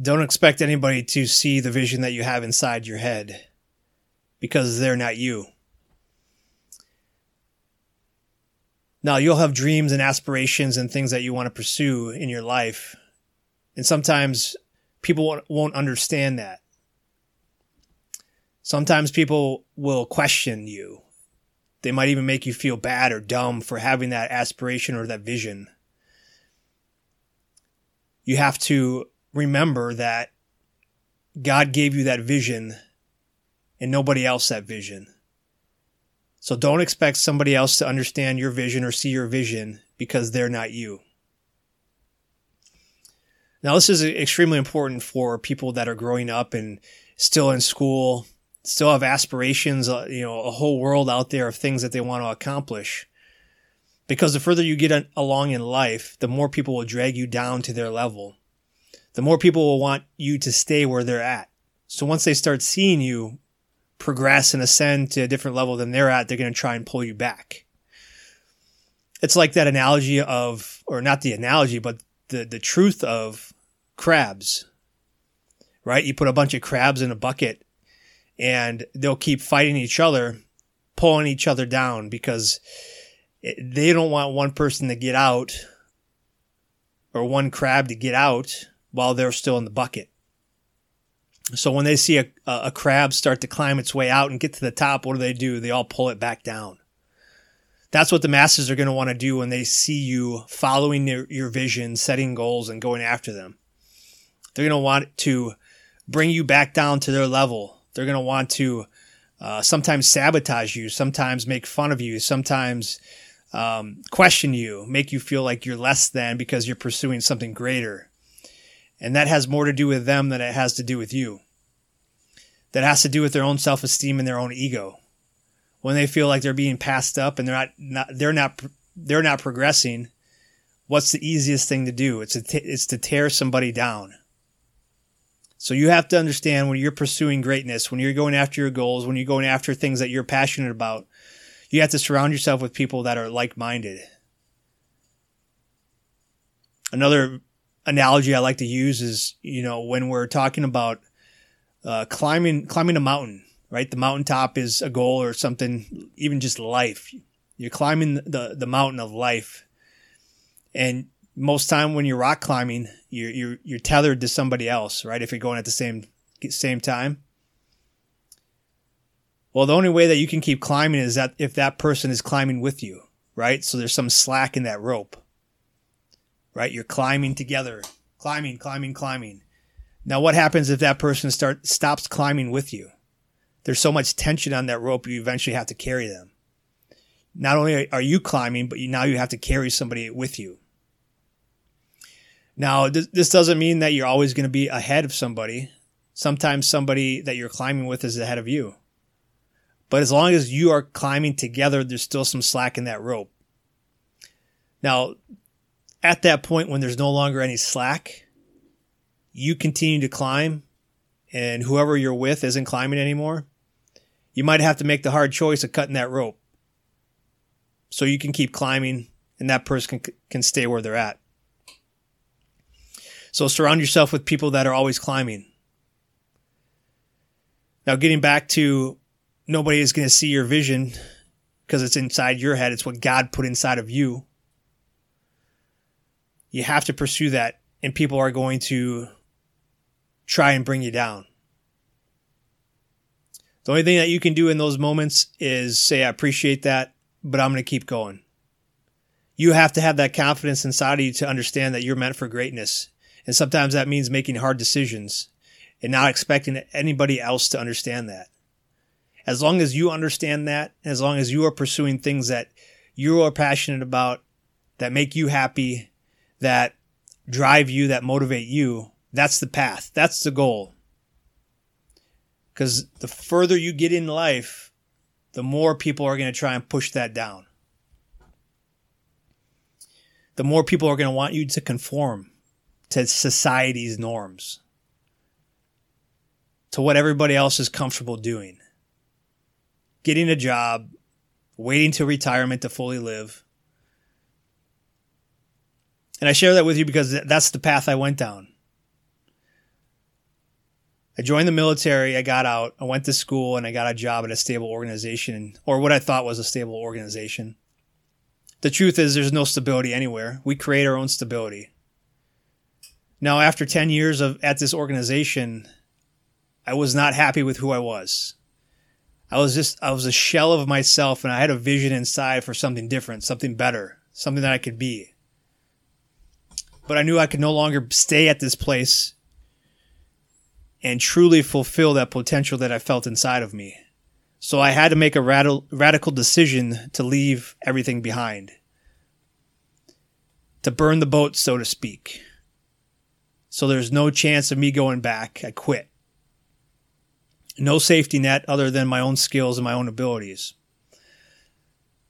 don't expect anybody to see the vision that you have inside your head because they're not you. Now, you'll have dreams and aspirations and things that you want to pursue in your life. And sometimes people won't understand that. Sometimes people will question you. They might even make you feel bad or dumb for having that aspiration or that vision. You have to remember that God gave you that vision and nobody else that vision. So don't expect somebody else to understand your vision or see your vision because they're not you. Now, this is extremely important for people that are growing up and still in school, still have aspirations, uh, you know, a whole world out there of things that they want to accomplish. Because the further you get along in life, the more people will drag you down to their level the more people will want you to stay where they're at. So once they start seeing you progress and ascend to a different level than they're at, they're going to try and pull you back. It's like that analogy of, or not the analogy, but the, the truth of crabs, right? You put a bunch of crabs in a bucket and they'll keep fighting each other, pulling each other down because they don't want one person to get out or one crab to get out while they're still in the bucket. So when they see a, a crab start to climb its way out and get to the top, what do they do? They all pull it back down. That's what the masses are going to want to do when they see you following your, your vision, setting goals, and going after them. They're going to want to bring you back down to their level. They're going to want to uh, sometimes sabotage you, sometimes make fun of you, sometimes um, question you, make you feel like you're less than because you're pursuing something greater. And that has more to do with them than it has to do with you. That has to do with their own self esteem and their own ego. When they feel like they're being passed up and they're not, not they're not, they're not progressing, what's the easiest thing to do? It's, t- it's to tear somebody down. So you have to understand when you're pursuing greatness, when you're going after your goals, when you're going after things that you're passionate about, you have to surround yourself with people that are like minded. Another analogy I like to use is, you know, when we're talking about uh, climbing climbing a mountain, right? The mountaintop is a goal or something, even just life. You're climbing the the mountain of life, and most time when you're rock climbing, you're you're you're tethered to somebody else, right? If you're going at the same same time. Well, the only way that you can keep climbing is that if that person is climbing with you, right? So there's some slack in that rope right? You're climbing together, climbing, climbing, climbing. Now, what happens if that person start stops climbing with you? There's so much tension on that rope, you eventually have to carry them. Not only are you climbing, but you, now you have to carry somebody with you. Now, this, this doesn't mean that you're always going to be ahead of somebody. Sometimes somebody that you're climbing with is ahead of you. But as long as you are climbing together, there's still some slack in that rope. Now, at that point when there's no longer any slack, you continue to climb and whoever you're with isn't climbing anymore, you might have to make the hard choice of cutting that rope. So you can keep climbing and that person can, can stay where they're at. So surround yourself with people that are always climbing. Now, getting back to nobody is going to see your vision because it's inside your head. It's what God put inside of you. You have to pursue that, and people are going to try and bring you down. The only thing that you can do in those moments is say, I appreciate that, but I'm going to keep going. You have to have that confidence inside of you to understand that you're meant for greatness. And sometimes that means making hard decisions and not expecting anybody else to understand that. As long as you understand that, as long as you are pursuing things that you are passionate about, that make you happy, that drive you, that motivate you, that's the path. That's the goal. Because the further you get in life, the more people are going to try and push that down. The more people are going to want you to conform to society's norms, to what everybody else is comfortable doing. Getting a job, waiting till retirement to fully live, and I share that with you because that's the path I went down. I joined the military. I got out. I went to school and I got a job at a stable organization or what I thought was a stable organization. The truth is there's no stability anywhere. We create our own stability. Now, after 10 years of at this organization, I was not happy with who I was. I was just, I was a shell of myself and I had a vision inside for something different, something better, something that I could be. But I knew I could no longer stay at this place and truly fulfill that potential that I felt inside of me. So I had to make a radical, radical decision to leave everything behind. To burn the boat, so to speak. So there's no chance of me going back. I quit. No safety net other than my own skills and my own abilities.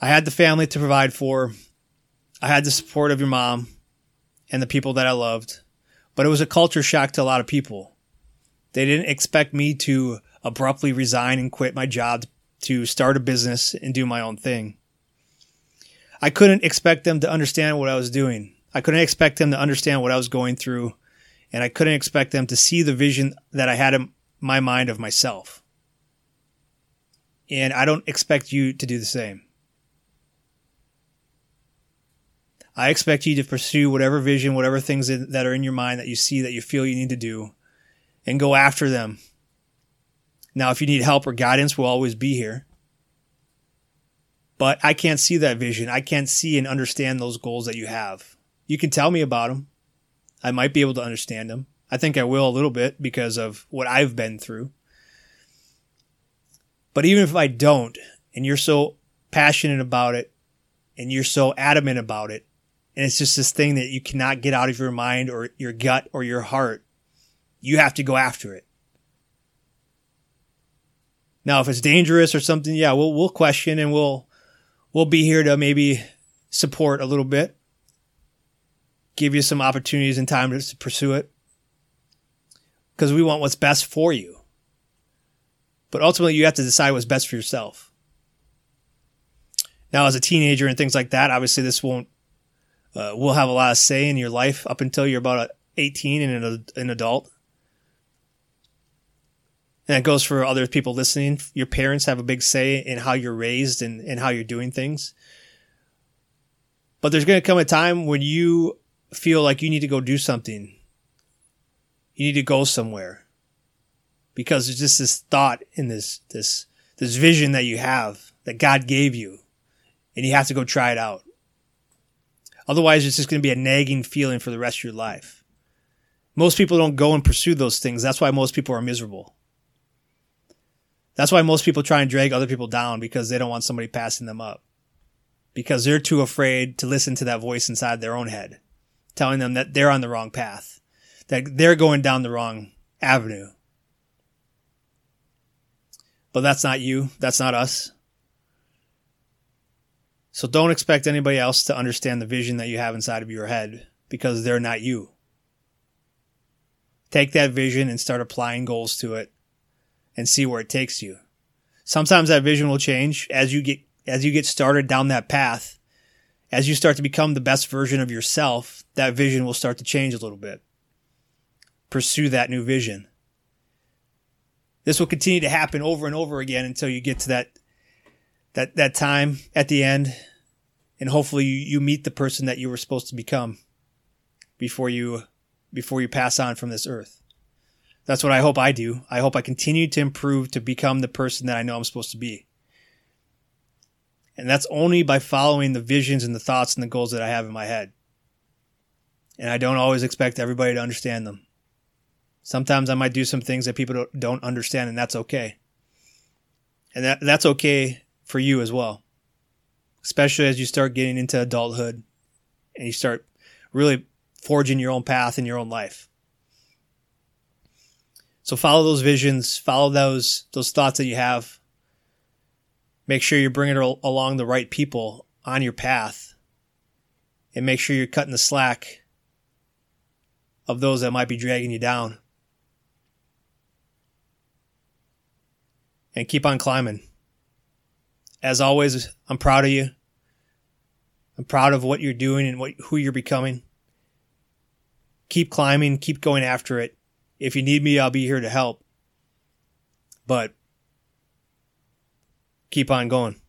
I had the family to provide for. I had the support of your mom and the people that I loved, but it was a culture shock to a lot of people. They didn't expect me to abruptly resign and quit my job to start a business and do my own thing. I couldn't expect them to understand what I was doing. I couldn't expect them to understand what I was going through, and I couldn't expect them to see the vision that I had in my mind of myself. And I don't expect you to do the same. I expect you to pursue whatever vision, whatever things that are in your mind that you see that you feel you need to do and go after them. Now, if you need help or guidance, we'll always be here. But I can't see that vision. I can't see and understand those goals that you have. You can tell me about them. I might be able to understand them. I think I will a little bit because of what I've been through. But even if I don't, and you're so passionate about it, and you're so adamant about it, and it's just this thing that you cannot get out of your mind or your gut or your heart, you have to go after it. Now, if it's dangerous or something, yeah, we'll we'll question and we'll we'll be here to maybe support a little bit, give you some opportunities and time to pursue it, because we want what's best for you. But ultimately, you have to decide what's best for yourself. Now, as a teenager and things like that, obviously, this won't uh, will have a lot of say in your life up until you're about 18 and an, an adult and it goes for other people listening. Your parents have a big say in how you're raised and, and how you're doing things. But there's going to come a time when you feel like you need to go do something. You need to go somewhere because there's just this thought in this, this, this vision that you have that God gave you and you have to go try it out. Otherwise, it's just going to be a nagging feeling for the rest of your life. Most people don't go and pursue those things. That's why most people are miserable. That's why most people try and drag other people down because they don't want somebody passing them up. Because they're too afraid to listen to that voice inside their own head, telling them that they're on the wrong path, that they're going down the wrong avenue. But that's not you. That's not us. So don't expect anybody else to understand the vision that you have inside of your head because they're not you. Take that vision and start applying goals to it and see where it takes you. Sometimes that vision will change as you get as you get started down that path. As you start to become the best version of yourself, that vision will start to change a little bit. Pursue that new vision. This will continue to happen over and over again until you get to that that that time at the end and hopefully you, you meet the person that you were supposed to become before you before you pass on from this earth. That's what I hope I do. I hope I continue to improve to become the person that I know I'm supposed to be. And that's only by following the visions and the thoughts and the goals that I have in my head. And I don't always expect everybody to understand them. Sometimes I might do some things that people don't understand, and that's okay. And that, that's okay for you as well. Especially as you start getting into adulthood and you start really forging your own path in your own life. So follow those visions, follow those those thoughts that you have. Make sure you're bringing along the right people on your path, and make sure you're cutting the slack of those that might be dragging you down. And keep on climbing. As always, I'm proud of you. I'm proud of what you're doing and what who you're becoming. Keep climbing, keep going after it if you need me, I'll be here to help. but keep on going.